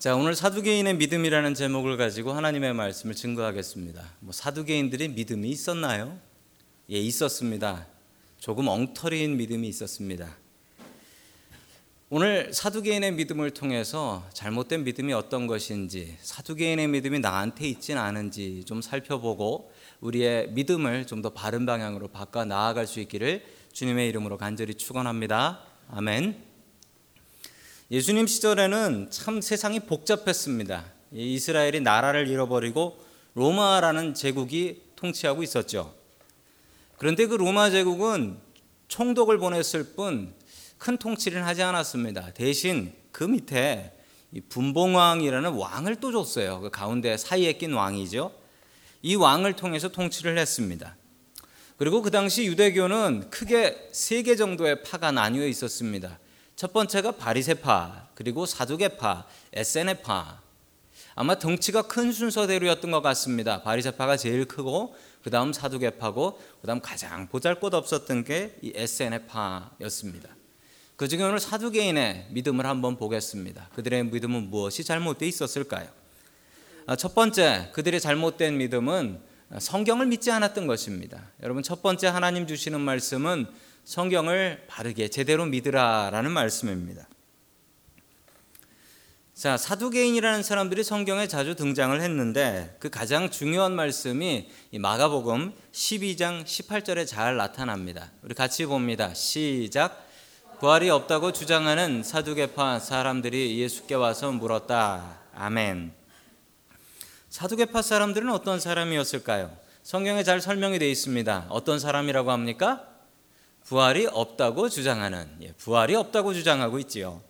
자, 오늘 사두개인의 믿음이라는 제목을 가지고 하나님의 말씀을 증거하겠습니다. 뭐 사두개인들의 믿음이 있었나요? 예, 있었습니다. 조금 엉터리인 믿음이 있었습니다. 오늘 사두개인의 믿음을 통해서 잘못된 믿음이 어떤 것인지, 사두개인의 믿음이 나한테 있진 않은지 좀 살펴보고 우리의 믿음을 좀 더 바른 방향으로 바꿔 나아갈 수 있기를 주님의 이름으로 간절히 축원합니다. 아멘. 예수님 시절에는 참 세상이 복잡했습니다. 이스라엘이 나라를 잃어버리고 로마라는 제국이 통치하고 있었죠. 그런데 그 로마 제국은 총독을 보냈을 뿐 큰 통치를 하지 않았습니다. 대신 그 밑에 분봉왕이라는 왕을 또 줬어요. 그 가운데 사이에 낀 왕이죠. 이 왕을 통해서 통치를 했습니다. 그리고 그 당시 유대교는 크게 세 개 정도의 파가 나뉘어 있었습니다. 첫 번째가 바리세파, 그리고 사두개파, 에세네파. 아마 덩치가 큰 순서대로였던 것 같습니다. 바리세파가 제일 크고 그 다음 사두개파고 그 다음 가장 보잘것없었던 게 이 에세네파였습니다. 그 중에 오늘 사두개인의 믿음을 한번 보겠습니다. 그들의 믿음은 무엇이 잘못되어 있었을까요? 아, 첫 번째, 그들의 잘못된 믿음은 성경을 믿지 않았던 것입니다. 여러분, 첫 번째 하나님 주시는 말씀은 성경을 바르게 제대로 믿으라라는 말씀입니다. 자, 사두개인이라는 사람들이 성경에 자주 등장을 했는데 그 가장 중요한 말씀이 마가복음 12장 18절에 잘 나타납니다. 우리 같이 봅니다. 시작. 부활이 없다고 주장하는 사두개파 사람들이 예수께 와서 물었다. 아멘. 사두개파 사람들은 어떤 사람이었을까요? 성경에 잘 설명이 되어 있습니다. 어떤 사람이라고 합니까? 부활이 없다고 주장하는 예, 부활이 없다고 주장하고 있지요.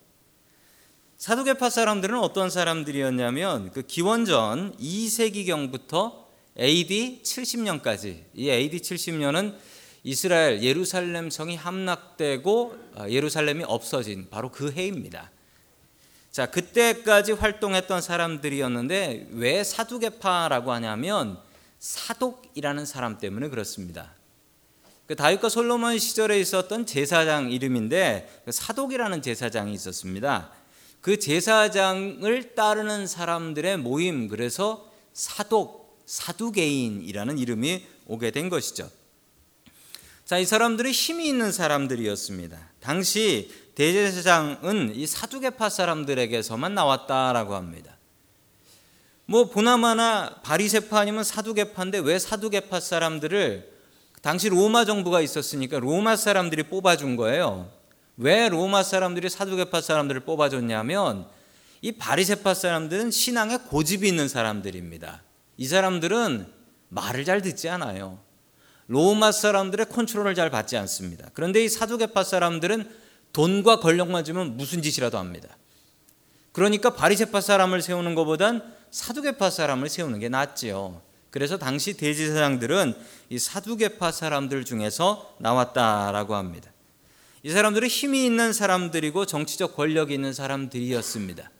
사두개파 사람들은 어떤 사람들이었냐면 그 기원전 2세기경부터 AD 70년까지 이 AD 70년은 이스라엘 예루살렘 성이 함락되고 아, 예루살렘이 없어진 바로 그 해입니다. 자, 그때까지 활동했던 사람들이었는데 왜 사두개파라고 하냐면 사독이라는 사람 때문에 그렇습니다. 그 다윗과 솔로몬 시절에 있었던 제사장 이름인데 그 사독이라는 제사장이 있었습니다. 그 제사장을 따르는 사람들의 모임 그래서 사독 사두개인이라는 이름이 오게 된 것이죠. 자, 이 사람들이 힘이 있는 사람들이었습니다. 당시 대제사장은 이 사두개파 사람들에게서만 나왔다라고 합니다. 뭐 보나마나 바리세파 아니면 사두개파인데 왜 사두개파 사람들을 당시 로마 정부가 있었으니까 로마 사람들이 뽑아준 거예요. 왜 로마 사람들이 사두개파 사람들을 뽑아줬냐면 이 바리세파 사람들은 신앙에 고집이 있는 사람들입니다. 이 사람들은 말을 잘 듣지 않아요. 로마 사람들의 컨트롤을 잘 받지 않습니다. 그런데 이 사두개파 사람들은 돈과 권력만 주면 무슨 짓이라도 합니다. 그러니까 바리세파 사람을 세우는 것보단 사두개파 사람을 세우는 게 낫지요. 그래서 당시 대제사장들은 이 사두개파 사람들 중에서 나왔다라고 합니다. 이 사람들은 힘이 있는 사람들이고 정치적 권력이 있는 사람들이었습니다.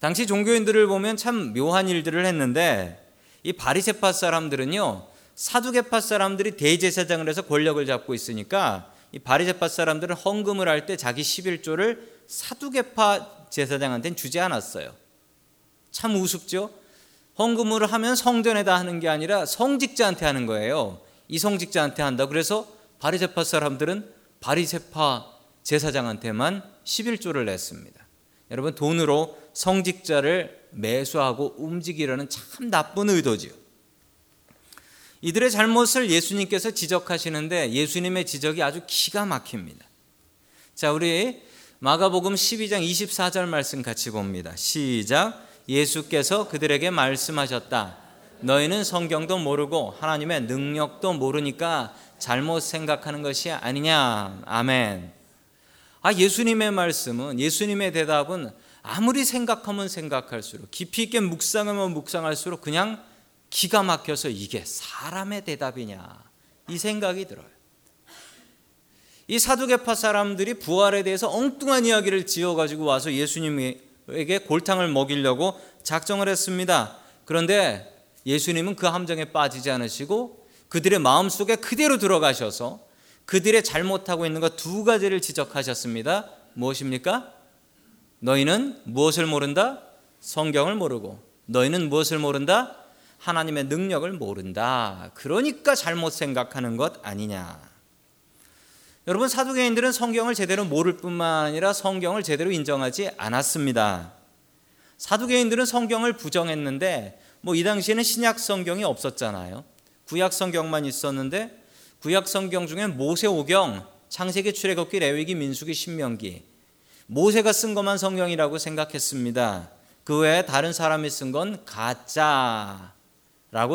당시 종교인들을 보면 참 묘한 일들을 했는데 이 바리세파 사람들은요 사두개파 사람들이 대제사장을 해서 권력을 잡고 있으니까 이 바리세파 사람들은 헌금을 할 때 자기 11조를 사두개파 제사장한테는 주지 않았어요. 참 우습죠? 헌금을 하면 성전에다 하는 게 아니라 성직자한테 하는 거예요. 이 성직자한테 한다. 그래서 바리세파 사람들은 바리세파 제사장한테만 11조를 냈습니다. 여러분 돈으로 성직자를 매수하고 움직이려는 참 나쁜 의도지요. 이들의 잘못을 예수님께서 지적하시는데 예수님의 지적이 아주 기가 막힙니다. 자, 우리 마가복음 12장 24절 말씀 같이 봅니다. 시작. 예수께서 그들에게 말씀하셨다. 너희는 성경도 모르고 하나님의 능력도 모르니까 잘못 생각하는 것이 아니냐. 아멘. 아, 예수님의 말씀은, 예수님의 대답은 아무리 생각하면 생각할수록, 깊이 있게 묵상하면 묵상할수록 그냥 기가 막혀서 이게 사람의 대답이냐. 이 생각이 들어요. 이 사두개파 사람들이 부활에 대해서 엉뚱한 이야기를 지어가지고 와서 예수님이 에게 골탕을 먹이려고 작정을 했습니다. 그런데 예수님은 그 함정에 빠지지 않으시고 그들의 마음 속에 그대로 들어가셔서 그들의 잘못하고 있는 것 두 가지를 지적하셨습니다. 무엇입니까? 너희는 무엇을 모른다? 성경을 모르고 너희는 무엇을 모른다? 하나님의 능력을 모른다. 그러니까 잘못 생각하는 것 아니냐. 여러분 사두개인들은 성경을 제대로 모를 뿐만 아니라 성경을 제대로 인정하지 않았습니다. 사두개인들은 성경을 부정했는데 뭐 이 당시에는 신약 성경이 없었잖아요. 구약 성경만 있었는데 구약 성경 중에 모세오경, 창세기, 출애굽기, 레위기, 민수기, 신명기 모세가 쓴 것만 성경이라고 생각했습니다. 그 외에 다른 사람이 쓴 건 가짜라고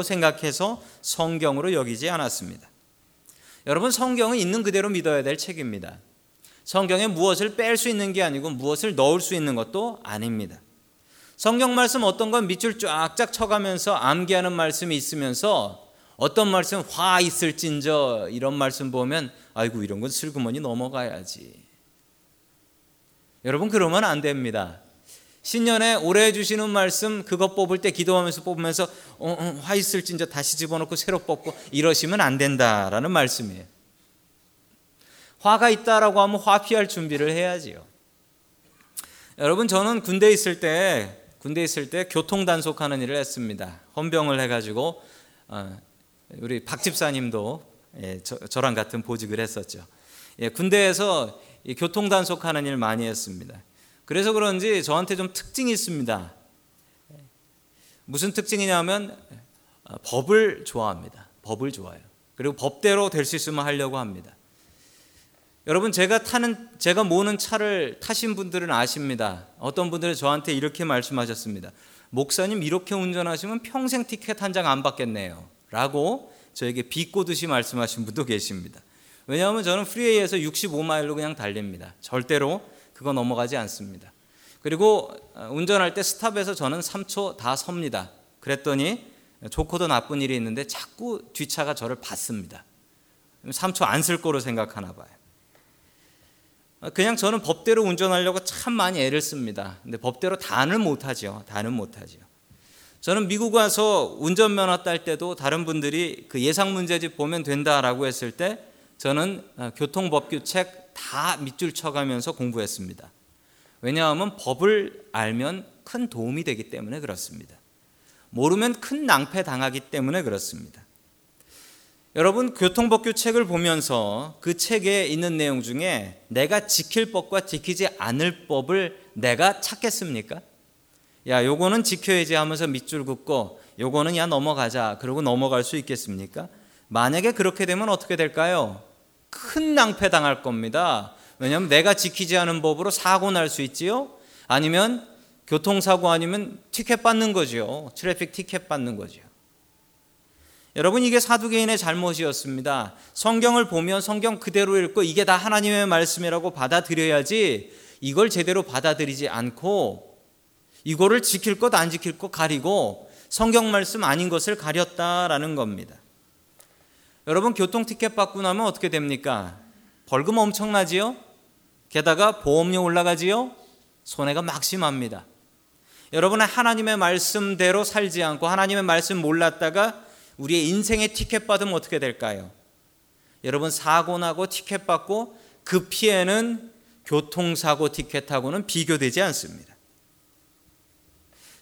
생각해서 성경으로 여기지 않았습니다. 여러분 성경은 있는 그대로 믿어야 될 책입니다. 성경에 무엇을 뺄 수 있는 게 아니고 무엇을 넣을 수 있는 것도 아닙니다. 성경 말씀 어떤 건 밑줄 쫙쫙 쳐가면서 암기하는 말씀이 있으면서 어떤 말씀 화 있을진저 이런 말씀 보면 아이고 이런 건 슬그머니 넘어가야지. 여러분 그러면 안 됩니다. 신년에 올해 해주시는 말씀 그거 뽑을 때 기도하면서 뽑으면서 어, 어, 화 있을진저 다시 집어넣고 새로 뽑고 이러시면 안 된다라는 말씀이에요. 화가 있다라고 하면 화 피할 준비를 해야지요. 여러분 저는 군대 있을 때 군대 있을 때 교통 단속하는 일을 했습니다. 헌병을 해가지고 어, 우리 박 집사님도 예, 저, 랑 같은 보직을 했었죠. 예, 군대에서 교통 단속하는 일 많이 했습니다. 그래서 그런지 저한테 좀 특징이 있습니다. 무슨 특징이냐면 어, 법을 좋아합니다. 법을 좋아해요. 그리고 법대로 될 수 있으면 하려고 합니다. 여러분 제가 타는 제가 모는 차를 타신 분들은 아십니다. 어떤 분들은 저한테 이렇게 말씀하셨습니다. 목사님 이렇게 운전하시면 평생 티켓 한 장 안 받겠네요. 라고 저에게 비꼬듯이 말씀하신 분도 계십니다. 왜냐하면 저는 프리웨이에서 65마일로 그냥 달립니다. 절대로 그거 넘어가지 않습니다. 그리고 어, 운전할 때 스탑에서 저는 3초 다 섭니다. 그랬더니 좋고도 나쁜 일이 있는데 자꾸 뒷차가 저를 봤습니다. 3초 안 쓸 거로 생각하나 봐요. 그냥 저는 법대로 운전하려고 참 많이 애를 씁니다. 근데 법대로 다는 못하죠. 다는 못하죠. 저는 미국 와서 운전면허 딸 때도 다른 분들이 그 예상 문제집 보면 된다라고 했을 때 저는 어, 교통법규 책 다 밑줄 쳐가면서 공부했습니다. 왜냐하면 법을 알면 큰 도움이 되기 때문에 그렇습니다. 모르면 큰 낭패 당하기 때문에 그렇습니다. 여러분 교통법규 책을 보면서 그 책에 있는 내용 중에 내가 지킬 법과 지키지 않을 법을 내가 찾겠습니까? 야, 요거는 지켜야지 하면서 밑줄 긋고 요거는 야 넘어가자. 그러고 넘어갈 수 있겠습니까? 만약에 그렇게 되면 어떻게 될까요? 큰 낭패 당할 겁니다. 왜냐하면 내가 지키지 않은 법으로 사고 날 수 있지요. 아니면 교통사고 아니면 티켓 받는 거죠. 트래픽 티켓 받는 거죠. 여러분 이게 사두개인의 잘못이었습니다. 성경을 보면 성경 그대로 읽고 이게 다 하나님의 말씀이라고 받아들여야지 이걸 제대로 받아들이지 않고 이거를 지킬 것 안 지킬 것 가리고 성경 말씀 아닌 것을 가렸다라는 겁니다. 여러분 교통 티켓 받고 나면 어떻게 됩니까? 벌금 엄청나지요? 게다가 보험료 올라가지요? 손해가 막심합니다. 여러분은 하나님의 말씀대로 살지 않고 하나님의 말씀 몰랐다가 우리의 인생의 티켓 받으면 어떻게 될까요? 여러분 사고 나고 티켓 받고 그 피해는 교통사고 티켓하고는 비교되지 않습니다.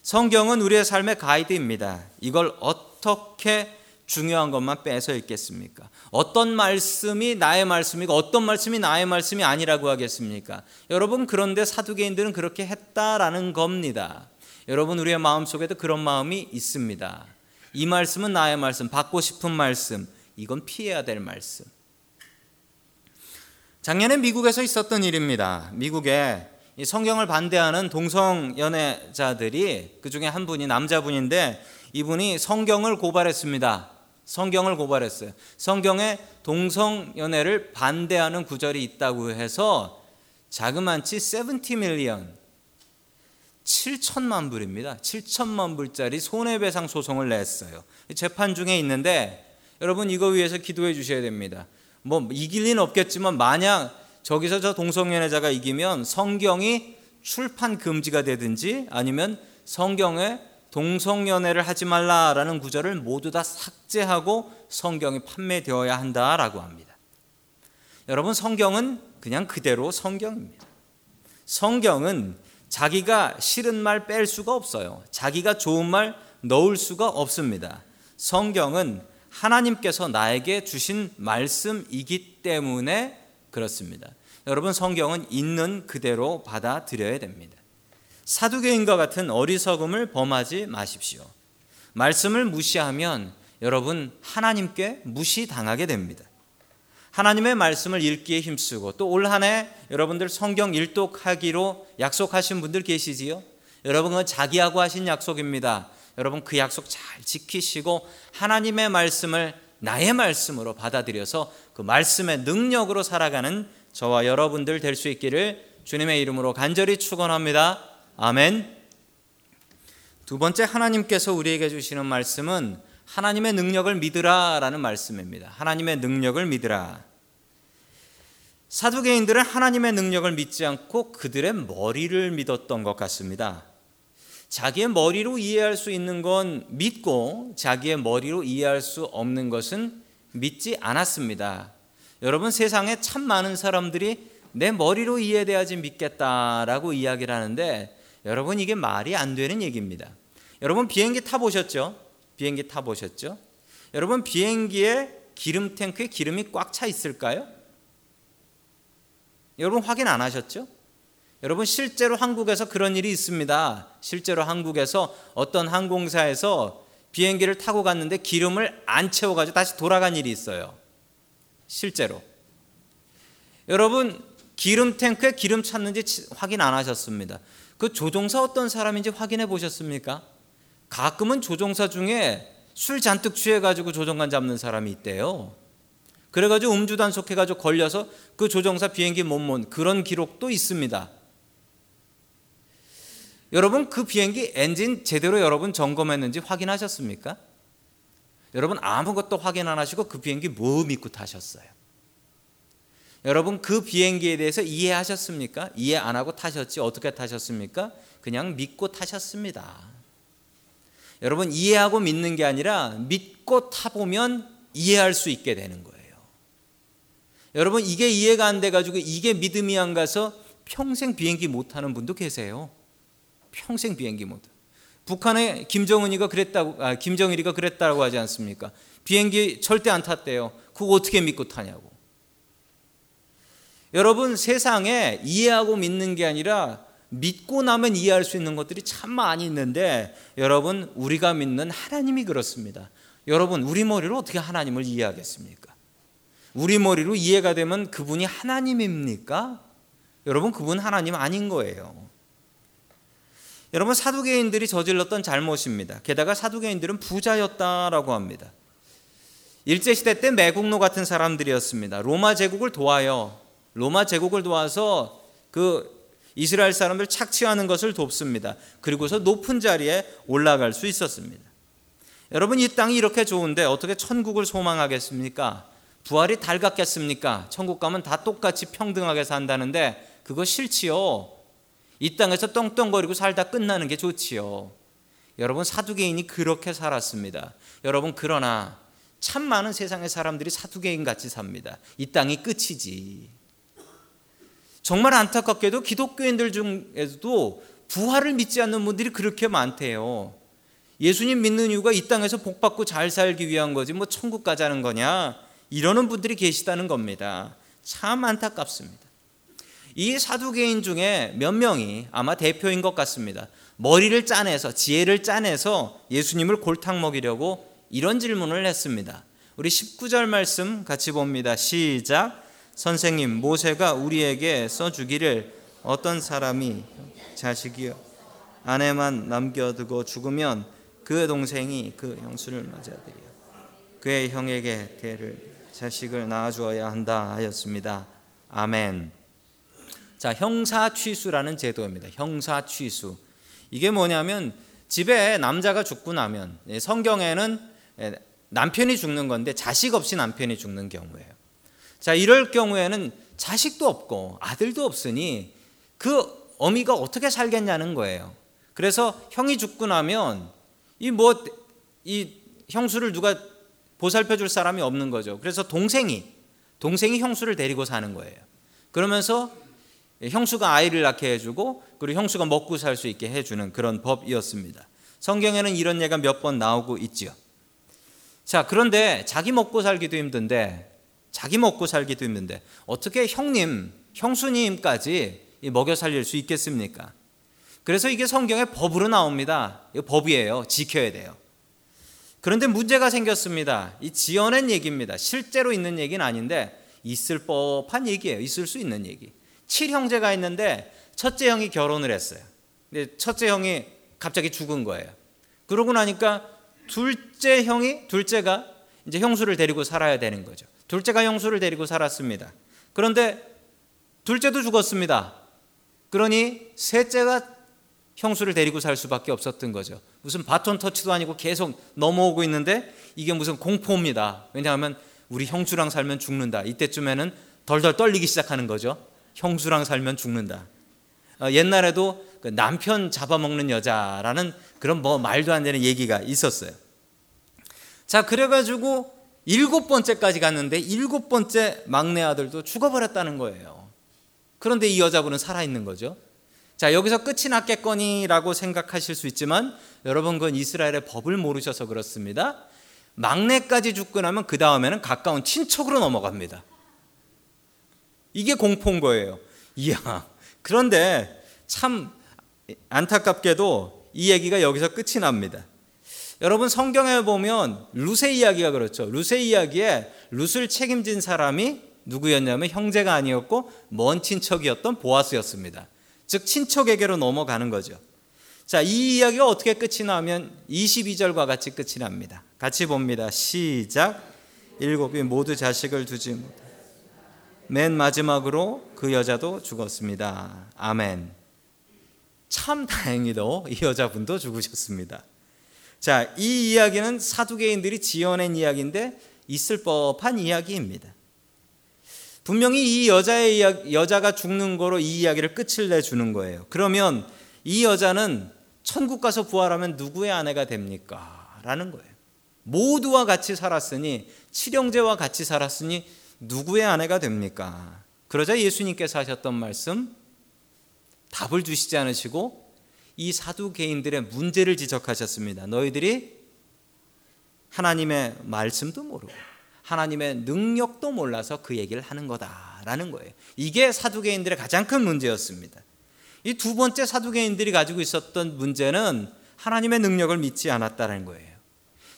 성경은 우리의 삶의 가이드입니다. 이걸 어떻게 중요한 것만 빼서 읽겠습니까? 어떤 말씀이 나의 말씀이고 어떤 말씀이 나의 말씀이 아니라고 하겠습니까? 여러분 그런데 사두개인들은 그렇게 했다라는 겁니다. 여러분 우리의 마음속에도 그런 마음이 있습니다. 이 말씀은 나의 말씀, 받고 싶은 말씀, 이건 피해야 될 말씀. 작년에 미국에서 있었던 일입니다. 미국에 성경을 반대하는 동성 연애자들이 그 중에 한 분이 남자분인데 이분이 성경을 고발했습니다. 성경을 고발했어요. 성경에 동성 연애를 반대하는 구절이 있다고 해서 자그만치 70 밀리언 7천만 불입니다. 7천만 불짜리 손해배상 소송을 냈어요. 재판 중에 있는데 여러분 이거 위해서 기도해 주셔야 됩니다. 뭐 이길 리는 없겠지만 만약 저기서 저 동성연애자가 이기면 성경이 출판 금지가 되든지 아니면 성경에 동성연애를 하지 말라라는 구절을 모두 다 삭제하고 성경이 판매되어야 한다라고 합니다. 여러분 성경은 그냥 그대로 성경입니다. 성경은 자기가 싫은 말 뺄 수가 없어요. 자기가 좋은 말 넣을 수가 없습니다. 성경은 하나님께서 나에게 주신 말씀이기 때문에 그렇습니다. 여러분 성경은 있는 그대로 받아들여야 됩니다. 사두개인과 같은 어리석음을 범하지 마십시오. 말씀을 무시하면 여러분 하나님께 무시당하게 됩니다. 하나님의 말씀을 읽기에 힘쓰고 또 올 한 해 여러분들 성경 일독하기로 약속하신 분들 계시지요? 여러분은 자기하고 하신 약속입니다. 여러분 그 약속 잘 지키시고 하나님의 말씀을 나의 말씀으로 받아들여서 그 말씀의 능력으로 살아가는 저와 여러분들 될 수 있기를 주님의 이름으로 간절히 축원합니다. 아멘. 두 번째 하나님께서 우리에게 주시는 말씀은 하나님의 능력을 믿으라라는 말씀입니다. 하나님의 능력을 믿으라. 사두개인들은 하나님의 능력을 믿지 않고 그들의 머리를 믿었던 것 같습니다. 자기의 머리로 이해할 수 있는 건 믿고 자기의 머리로 이해할 수 없는 것은 믿지 않았습니다. 여러분 세상에 참 많은 사람들이 내 머리로 이해돼야지 믿겠다라고 이야기를 하는데 여러분 이게 말이 안 되는 얘기입니다. 여러분 비행기 타 보셨죠? 비행기 타 보셨죠? 여러분 비행기에 기름 탱크에 기름이 꽉 차 있을까요? 여러분 확인 안 하셨죠? 여러분 실제로 한국에서 그런 일이 있습니다. 실제로 한국에서 어떤 항공사에서 비행기를 타고 갔는데 기름을 안 채워 가지고 다시 돌아간 일이 있어요. 실제로. 여러분 기름 탱크에 기름 찼는지 확인 안 하셨습니다. 그 조종사 어떤 사람인지 확인해 보셨습니까? 가끔은 조종사 중에 술 잔뜩 취해 가지고 조종관 잡는 사람이 있대요. 그래가지고 음주 단속해가지고 걸려서 그 조종사 비행기 못 몬 그런 기록도 있습니다. 여러분 그 비행기 엔진 제대로 여러분 점검했는지 확인하셨습니까? 여러분 아무것도 확인 안 하시고 그 비행기 뭐 믿고 타셨어요? 여러분 그 비행기에 대해서 이해하셨습니까? 이해 안 하고 타셨지 어떻게 타셨습니까? 그냥 믿고 타셨습니다. 여러분 이해하고 믿는 게 아니라 믿고 타보면 이해할 수 있게 되는 거예요. 여러분 이게 이해가 안 돼 가지고 이게 믿음이 안 가서 평생 비행기 못 타는 분도 계세요. 평생 비행기 못. 북한의 김정은이가 그랬다고 아, 김정일이가 그랬다고 하지 않습니까? 비행기 절대 안 탔대요. 그거 어떻게 믿고 타냐고. 여러분 세상에 이해하고 믿는 게 아니라 믿고 나면 이해할 수 있는 것들이 참 많이 있는데 여러분 우리가 믿는 하나님이 그렇습니다. 여러분 우리 머리로 어떻게 하나님을 이해하겠습니까? 우리 머리로 이해가 되면 그분이 하나님입니까? 여러분 그분 하나님 아닌 거예요. 여러분 사두개인들이 저질렀던 잘못입니다. 게다가 사두개인들은 부자였다라고 합니다. 일제 시대 때 매국노 같은 사람들이었습니다. 로마 제국을 도와요. 로마 제국을 도와서 그 이스라엘 사람들 착취하는 것을 돕습니다. 그리고서 높은 자리에 올라갈 수 있었습니다. 여러분 이 땅이 이렇게 좋은데 어떻게 천국을 소망하겠습니까? 부활이 달 같겠습니까? 천국 가면 다 똑같이 평등하게 산다는데 그거 싫지요. 이 땅에서 떵떵거리고 살다 끝나는 게 좋지요. 여러분 사두개인이 그렇게 살았습니다. 여러분 그러나 참 많은 세상의 사람들이 사두개인 같이 삽니다. 이 땅이 끝이지. 정말 안타깝게도 기독교인들 중에서도 부활을 믿지 않는 분들이 그렇게 많대요. 예수님 믿는 이유가 이 땅에서 복 받고 잘 살기 위한 거지 뭐 천국 가자는 거냐 이러는 분들이 계시다는 겁니다. 참 안타깝습니다. 이 사두개인 중에 몇 명이 아마 대표인 것 같습니다. 머리를 짜내서 지혜를 짜내서 예수님을 골탕 먹이려고 이런 질문을 했습니다. 우리 19절 말씀 같이 봅니다. 시작. 선생님, 모세가 우리에게 써주기를 어떤 사람이 자식이요 아내만 남겨두고 죽으면 그 동생이 그 형수를 맞아들여 그의 형에게 대를 자식을 낳아주어야 한다 하였습니다. 아멘. 자, 형사 취수라는 제도입니다. 형사 취수. 이게 뭐냐면 집에 남자가 죽고 나면 예, 성경에는 예, 남편이 죽는 건데 자식 없이 남편이 죽는 경우예요. 자, 이럴 경우에는 자식도 없고 아들도 없으니 그 어미가 어떻게 살겠냐는 거예요. 그래서 형이 죽고 나면 이 뭐이 뭐, 형수를 누가 보살펴 줄 사람이 없는 거죠. 그래서 동생이 동생이 형수를 데리고 사는 거예요. 그러면서 형수가 아이를 낳게 해주고 그리고 형수가 먹고 살 수 있게 해주는 그런 법이었습니다. 성경에는 이런 예가 몇 번 나오고 있지요. 자, 그런데 자기 먹고 살기도 힘든데 자기 먹고 살기도 힘든데 어떻게 형님, 형수님까지 먹여 살릴 수 있겠습니까? 그래서 이게 성경의 법으로 나옵니다. 이 법이에요. 지켜야 돼요. 그런데 문제가 생겼습니다. 이 지어낸 얘기입니다. 실제로 있는 얘기는 아닌데 있을 법한 얘기예요. 있을 수 있는 얘기. 칠형제가 있는데 첫째 형이 결혼을 했어요. 근데 첫째 형이 갑자기 죽은 거예요. 그러고 나니까 둘째 형이 둘째가 이제 형수를 데리고 살아야 되는 거죠. 둘째가 형수를 데리고 살았습니다. 그런데 둘째도 죽었습니다. 그러니 셋째가 형수를 데리고 살 수밖에 없었던 거죠. 무슨 바톤 터치도 아니고 계속 넘어오고 있는데 이게 무슨 공포입니다. 왜냐하면 우리 형수랑 살면 죽는다. 이때쯤에는 덜덜 떨리기 시작하는 거죠. 형수랑 살면 죽는다. 어, 옛날에도 그 남편 잡아먹는 여자라는 그런 뭐 말도 안 되는 얘기가 있었어요. 자, 그래가지고 일곱 번째까지 갔는데 일곱 번째 막내 아들도 죽어버렸다는 거예요. 그런데 이 여자분은 살아있는 거죠. 자, 여기서 끝이 났겠거니라고 생각하실 수 있지만 여러분 그건 이스라엘의 법을 모르셔서 그렇습니다. 막내까지 죽고 나면 그 다음에는 가까운 친척으로 넘어갑니다. 이게 공포인 거예요. 이야. 그런데 참 안타깝게도 이 얘기가 여기서 끝이 납니다. 여러분 성경에 보면 루세 이야기가 그렇죠. 루세 이야기에 룻을 책임진 사람이 누구였냐면 형제가 아니었고 먼 친척이었던 보아스였습니다. 즉 친척에게로 넘어가는 거죠. 자, 이 이야기가 어떻게 끝이 나면 22절과 같이 끝이 납니다. 같이 봅니다. 시작. 일곱이 모두 자식을 두지 못해. 맨 마지막으로 그 여자도 죽었습니다. 아멘. 참 다행히도 이 여자분도 죽으셨습니다. 자, 이 이야기는 사두개인들이 지어낸 이야기인데 있을 법한 이야기입니다. 분명히 이 여자의 이야기, 여자가 죽는 거로 이 이야기를 끝을 내 주는 거예요. 그러면 이 여자는 천국 가서 부활하면 누구의 아내가 됩니까? 라는 거예요. 모두와 같이 살았으니 칠형제와 같이 살았으니 누구의 아내가 됩니까? 그러자 예수님께서 하셨던 말씀 답을 주시지 않으시고 이 사두개인들의 문제를 지적하셨습니다. 너희들이 하나님의 말씀도 모르고 하나님의 능력도 몰라서 그 얘기를 하는 거다라는 거예요. 이게 사두개인들의 가장 큰 문제였습니다. 이 두 번째 사두개인들이 가지고 있었던 문제는 하나님의 능력을 믿지 않았다는 거예요.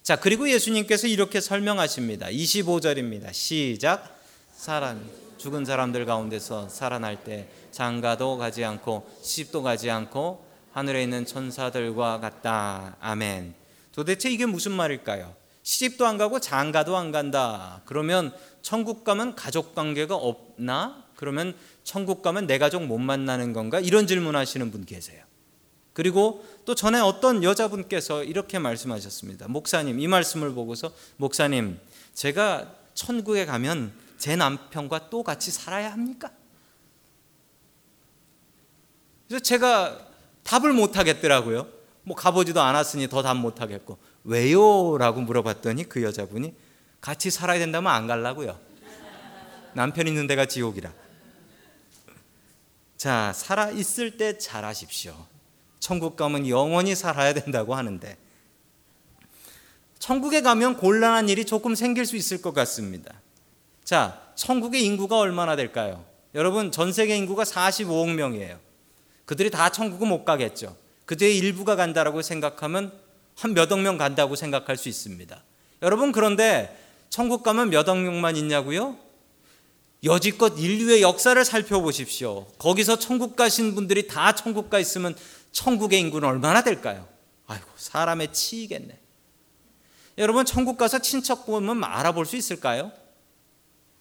자, 그리고 예수님께서 이렇게 설명하십니다. 25절입니다. 시작. 사람 죽은 사람들 가운데서 살아날 때 장가도 가지 않고 시집도 가지 않고 하늘에 있는 천사들과 같다. 아멘. 도대체 이게 무슨 말일까요? 시집도 안 가고 장가도 안 간다. 그러면 천국 가면 가족 관계가 없나? 그러면 천국 가면 내 가족 못 만나는 건가? 이런 질문하시는 분 계세요. 그리고 또 전에 어떤 여자분께서 이렇게 말씀하셨습니다. 목사님, 이 말씀을 보고서 목사님, 제가 천국에 가면 제 남편과 또 같이 살아야 합니까? 그래서 제가 답을 못 하겠더라고요. 뭐 가보지도 않았으니 더 답 못 하겠고. 왜요? 라고 물어봤더니 그 여자분이 같이 살아야 된다면 안 갈라고요. 남편 있는 데가 지옥이라. 자, 살아 있을 때 잘하십시오. 천국 가면 영원히 살아야 된다고 하는데 천국에 가면 곤란한 일이 조금 생길 수 있을 것 같습니다. 자, 천국의 인구가 얼마나 될까요? 여러분, 전 세계 인구가 45억 명이에요. 그들이 다 천국은 못 가겠죠. 그들의 일부가 간다라고 생각하면 한 몇억 명 간다고 생각할 수 있습니다. 여러분, 그런데 천국 가면 몇억 명만 있냐고요? 여지껏 인류의 역사를 살펴보십시오. 거기서 천국 가신 분들이 다 천국 가 있으면 천국의 인구는 얼마나 될까요? 아이고, 사람의 치이겠네. 여러분, 천국 가서 친척 보면 알아볼 수 있을까요?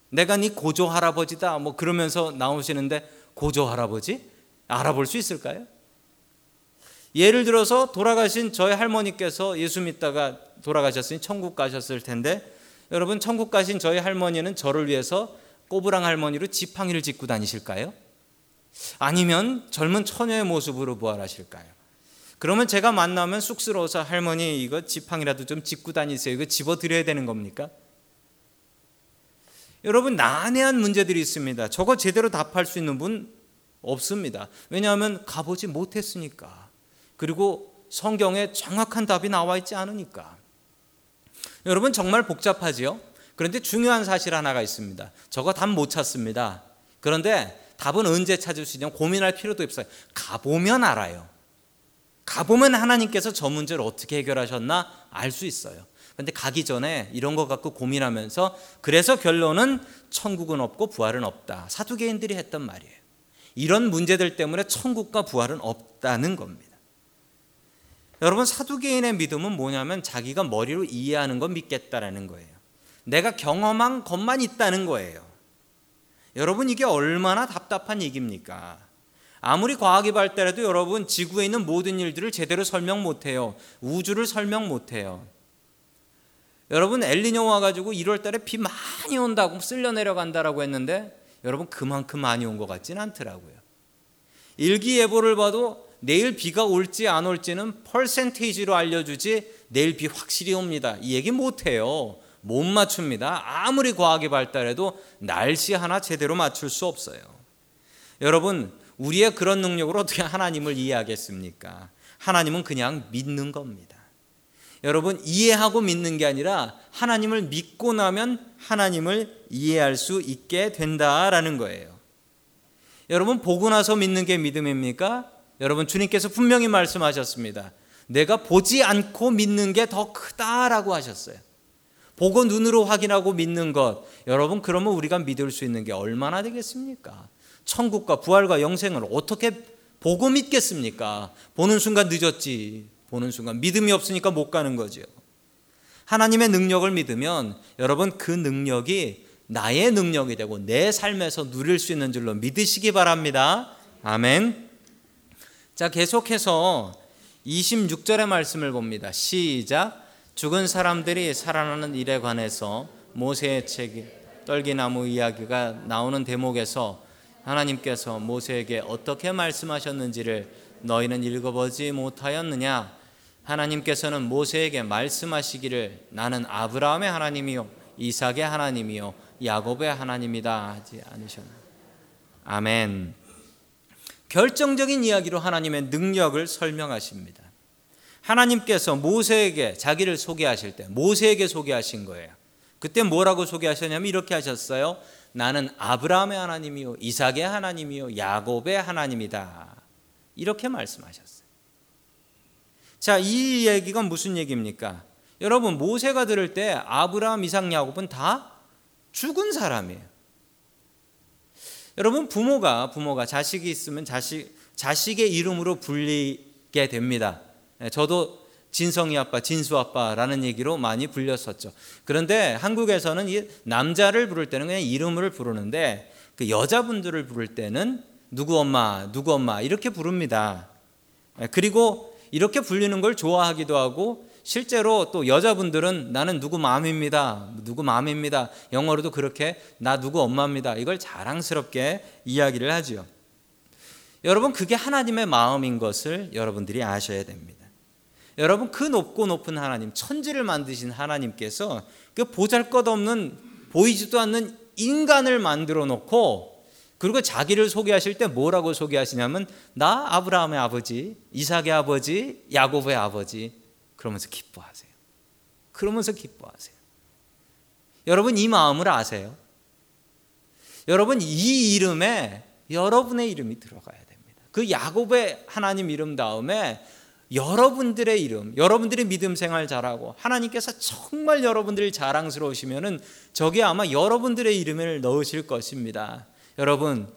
내가 네 고조 할아버지다. 뭐 그러면서 나오시는데 고조 할아버지? 알아볼 수 있을까요? 예를 들어서 돌아가신 저희 할머니께서 예수 믿다가 돌아가셨으니 천국 가셨을 텐데 여러분 천국 가신 저희 할머니는 저를 위해서 꼬부랑 할머니로 지팡이를 짚고 다니실까요? 아니면 젊은 처녀의 모습으로 부활하실까요? 그러면 제가 만나면 쑥스러워서 할머니 이거 지팡이라도 좀 짚고 다니세요. 이거 집어 드려야 되는 겁니까? 여러분 난해한 문제들이 있습니다. 저거 제대로 답할 수 있는 분 없습니다. 왜냐하면 가보지 못했으니까. 그리고 성경에 정확한 답이 나와 있지 않으니까. 여러분 정말 복잡하지요? 그런데 중요한 사실 하나가 있습니다. 저거 답 못 찾습니다. 그런데 답은 언제 찾을 수 있냐 고민할 필요도 없어요. 가보면 알아요. 가보면 하나님께서 저 문제를 어떻게 해결하셨나 알 수 있어요. 근데 가기 전에 이런 거 갖고 고민하면서 그래서 결론은 천국은 없고 부활은 없다. 사두개인들이 했던 말이에요. 이런 문제들 때문에 천국과 부활은 없다는 겁니다. 여러분 사두개인의 믿음은 뭐냐면 자기가 머리로 이해하는 건 믿겠다라는 거예요. 내가 경험한 것만 있다는 거예요. 여러분 이게 얼마나 답답한 얘기입니까? 아무리 과학이 발달해도 여러분 지구에 있는 모든 일들을 제대로 설명 못 해요. 우주를 설명 못 해요. 여러분 엘리뇨 와 가지고 1월 달에 비 많이 온다고 쓸려 내려간다라고 했는데 여러분 그만큼 많이 온 것 같지는 않더라고요. 일기예보를 봐도 내일 비가 올지 안 올지는 퍼센테이지로 알려주지 내일 비 확실히 옵니다. 이 얘기 못해요. 못 맞춥니다. 아무리 과학이 발달해도 날씨 하나 제대로 맞출 수 없어요. 여러분 우리의 그런 능력으로 어떻게 하나님을 이해하겠습니까? 하나님은 그냥 믿는 겁니다. 여러분 이해하고 믿는 게 아니라 하나님을 믿고 나면 하나님을 이해할 수 있게 된다라는 거예요. 여러분 보고 나서 믿는 게 믿음입니까? 여러분 주님께서 분명히 말씀하셨습니다. 내가 보지 않고 믿는 게 더 크다라고 하셨어요. 보고 눈으로 확인하고 믿는 것. 여러분 그러면 우리가 믿을 수 있는 게 얼마나 되겠습니까? 천국과 부활과 영생을 어떻게 보고 믿겠습니까? 보는 순간 늦었지. 보는 순간 믿음이 없으니까 못 가는 거죠. 하나님의 능력을 믿으면 여러분 그 능력이 나의 능력이 되고 내 삶에서 누릴 수 있는 줄로 믿으시기 바랍니다. 아멘. 자, 계속해서 26절의 말씀을 봅니다. 시작. 죽은 사람들이 살아나는 일에 관해서 모세의 책이 떨기나무 이야기가 나오는 대목에서 하나님께서 모세에게 어떻게 말씀하셨는지를 너희는 읽어보지 못하였느냐? 하나님께서는 모세에게 말씀하시기를 나는 아브라함의 하나님이요 이삭의 하나님이요 야곱의 하나님이다 하지 않으셨나? 아멘. 결정적인 이야기로 하나님의 능력을 설명하십니다. 하나님께서 모세에게 자기를 소개하실 때 모세에게 소개하신 거예요. 그때 뭐라고 소개하셨냐면 이렇게 하셨어요. 나는 아브라함의 하나님이요 이삭의 하나님이요 야곱의 하나님이다. 이렇게 말씀하셨어요. 자, 이 얘기가 무슨 얘기입니까? 여러분 모세가 들을 때 아브라함, 이삭, 야곱은 다 죽은 사람이에요. 여러분 부모가 부모가 자식이 있으면 자식 자식의 이름으로 불리게 됩니다. 예, 저도 진성이 아빠, 진수 아빠라는 얘기로 많이 불렸었죠. 그런데 한국에서는 이 남자를 부를 때는 그냥 이름을 부르는데 그 여자분들을 부를 때는 누구 엄마, 누구 엄마 이렇게 부릅니다. 예, 그리고 이렇게 불리는 걸 좋아하기도 하고 실제로 또 여자분들은 나는 누구 마음입니다. 누구 마음입니다. 영어로도 그렇게 나 누구 엄마입니다. 이걸 자랑스럽게 이야기를 하지요. 여러분 그게 하나님의 마음인 것을 여러분들이 아셔야 됩니다. 여러분 그 높고 높은 하나님, 천지를 만드신 하나님께서 그 보잘것없는 보이지도 않는 인간을 만들어 놓고 그리고 자기를 소개하실 때 뭐라고 소개하시냐면 나 아브라함의 아버지, 이삭의 아버지, 야곱의 아버지, 그러면서 기뻐하세요. 그러면서 기뻐하세요. 여러분 이 마음을 아세요? 여러분 이 이름에 여러분의 이름이 들어가야 됩니다. 그 야곱의 하나님 이름 다음에 여러분들의 이름, 여러분들의 믿음 생활 잘하고 하나님께서 정말 여러분들이 자랑스러우시면은 저게 아마 여러분들의 이름을 넣으실 것입니다. 여러분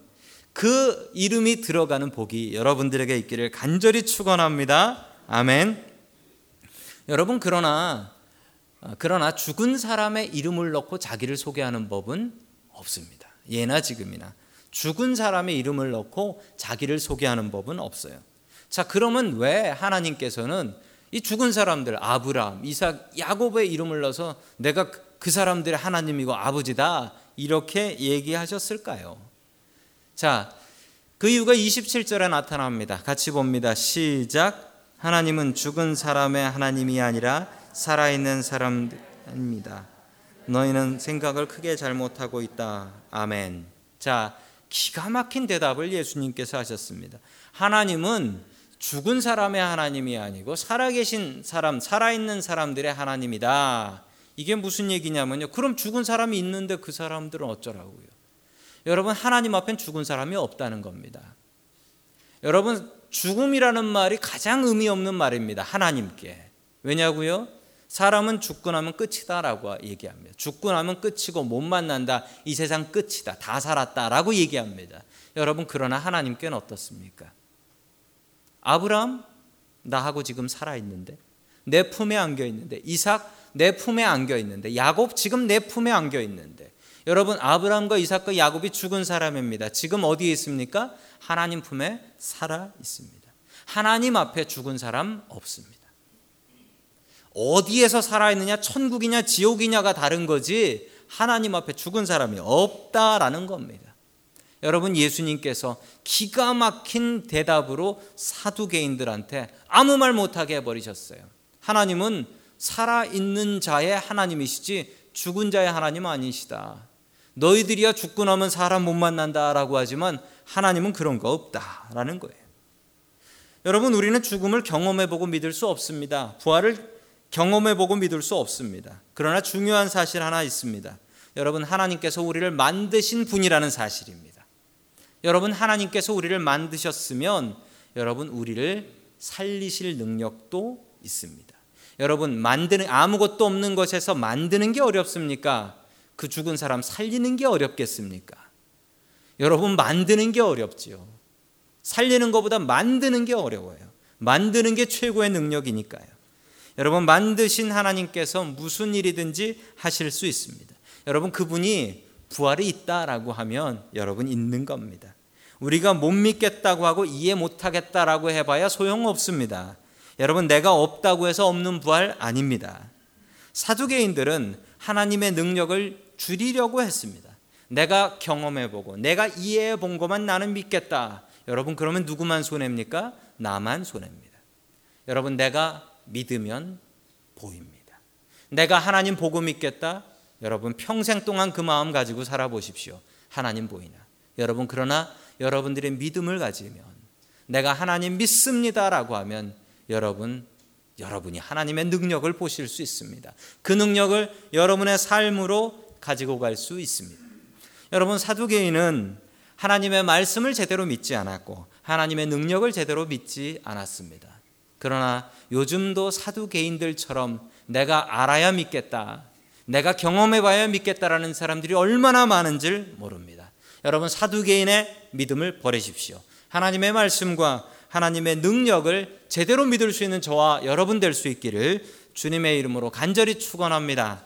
그 이름이 들어가는 복이 여러분들에게 있기를 간절히 축원합니다. 아멘. 여러분 그러나 그러나 죽은 사람의 이름을 넣고 자기를 소개하는 법은 없습니다. 예나 지금이나 죽은 사람의 이름을 넣고 자기를 소개하는 법은 없어요. 자, 그러면 왜 하나님께서는 이 죽은 사람들 아브라함, 이삭, 야곱의 이름을 넣어서 내가 그 사람들의 하나님이고 아버지다 이렇게 얘기하셨을까요? 자, 그 이유가 27절에 나타납니다. 같이 봅니다. 시작. 하나님은 죽은 사람의 하나님이 아니라 살아있는 사람입니다. 너희는 생각을 크게 잘못하고 있다. 아멘. 자, 기가 막힌 대답을 예수님께서 하셨습니다. 하나님은 죽은 사람의 하나님이 아니고 살아계신 사람, 살아있는 사람들의 하나님이다. 이게 무슨 얘기냐면요. 그럼 죽은 사람이 있는데 그 사람들은 어쩌라고요? 여러분, 하나님 앞엔 죽은 사람이 없다는 겁니다. 여러분, 죽음이라는 말이 가장 의미 없는 말입니다. 하나님께. 왜냐고요? 사람은 죽고 나면 끝이다라고 얘기합니다. 죽고 나면 끝이고 못 만난다. 이 세상 끝이다. 다 살았다라고 얘기합니다. 여러분 그러나 하나님께는 어떻습니까? 아브라함 나하고 지금 살아 있는데 내 품에 안겨 있는데 이삭 내 품에 안겨 있는데 야곱 지금 내 품에 안겨 있는데 여러분 아브라함과 이삭과 야곱이 죽은 사람입니다. 지금 어디에 있습니까? 하나님 품에 살아 있습니다. 하나님 앞에 죽은 사람 없습니다. 어디에서 살아 있느냐, 천국이냐, 지옥이냐가 다른 거지, 하나님 앞에 죽은 사람이 없다라는 겁니다. 여러분, 예수님께서 기가 막힌 대답으로 사두개인들한테 아무 말 못하게 해버리셨어요. 하나님은 살아있는 자의 하나님이시지 죽은 자의 하나님 아니시다. 너희들이야 죽고 나면 사람 못 만난다라고 하지만 하나님은 그런 거 없다라는 거예요. 여러분, 우리는 죽음을 경험해 보고 믿을 수 없습니다. 부활을 경험해 보고 믿을 수 없습니다. 그러나 중요한 사실 하나 있습니다. 여러분, 하나님께서 우리를 만드신 분이라는 사실입니다. 여러분, 하나님께서 우리를 만드셨으면 여러분, 우리를 살리실 능력도 있습니다. 여러분, 만드는, 아무것도 없는 것에서 만드는 게 어렵습니까? 그 죽은 사람 살리는 게 어렵겠습니까? 여러분, 만드는 게 어렵지요. 살리는 것보다 만드는 게 어려워요. 만드는 게 최고의 능력이니까요. 여러분 만드신 하나님께서 무슨 일이든지 하실 수 있습니다. 여러분 그분이 부활이 있다라고 하면 여러분 있는 겁니다. 우리가 못 믿겠다고 하고 이해 못 하겠다라고 해봐야 소용없습니다. 여러분 내가 없다고 해서 없는 부활 아닙니다. 사두개인들은 하나님의 능력을 줄이려고 했습니다. 내가 경험해 보고 내가 이해해 본 것만 나는 믿겠다. 여러분 그러면 누구만 손해입니까? 나만 손해입니다. 여러분 내가 믿으면 보입니다. 내가 하나님 보고 믿겠다? 여러분 평생 동안 그 마음 가지고 살아보십시오. 하나님 보이나. 여러분 그러나 여러분들의 믿음을 가지면 내가 하나님 믿습니다라고 하면 여러분 여러분이 하나님의 능력을 보실 수 있습니다. 그 능력을 여러분의 삶으로 가지고 갈 수 있습니다. 여러분 사두개인은 하나님의 말씀을 제대로 믿지 않았고 하나님의 능력을 제대로 믿지 않았습니다. 그러나 요즘도 사두개인들처럼 내가 알아야 믿겠다. 내가 경험해 봐야 믿겠다라는 사람들이 얼마나 많은지 모릅니다. 여러분 사두개인의 믿음을 버리십시오. 하나님의 말씀과 하나님의 능력을 제대로 믿을 수 있는 저와 여러분 될 수 있기를 주님의 이름으로 간절히 축원합니다.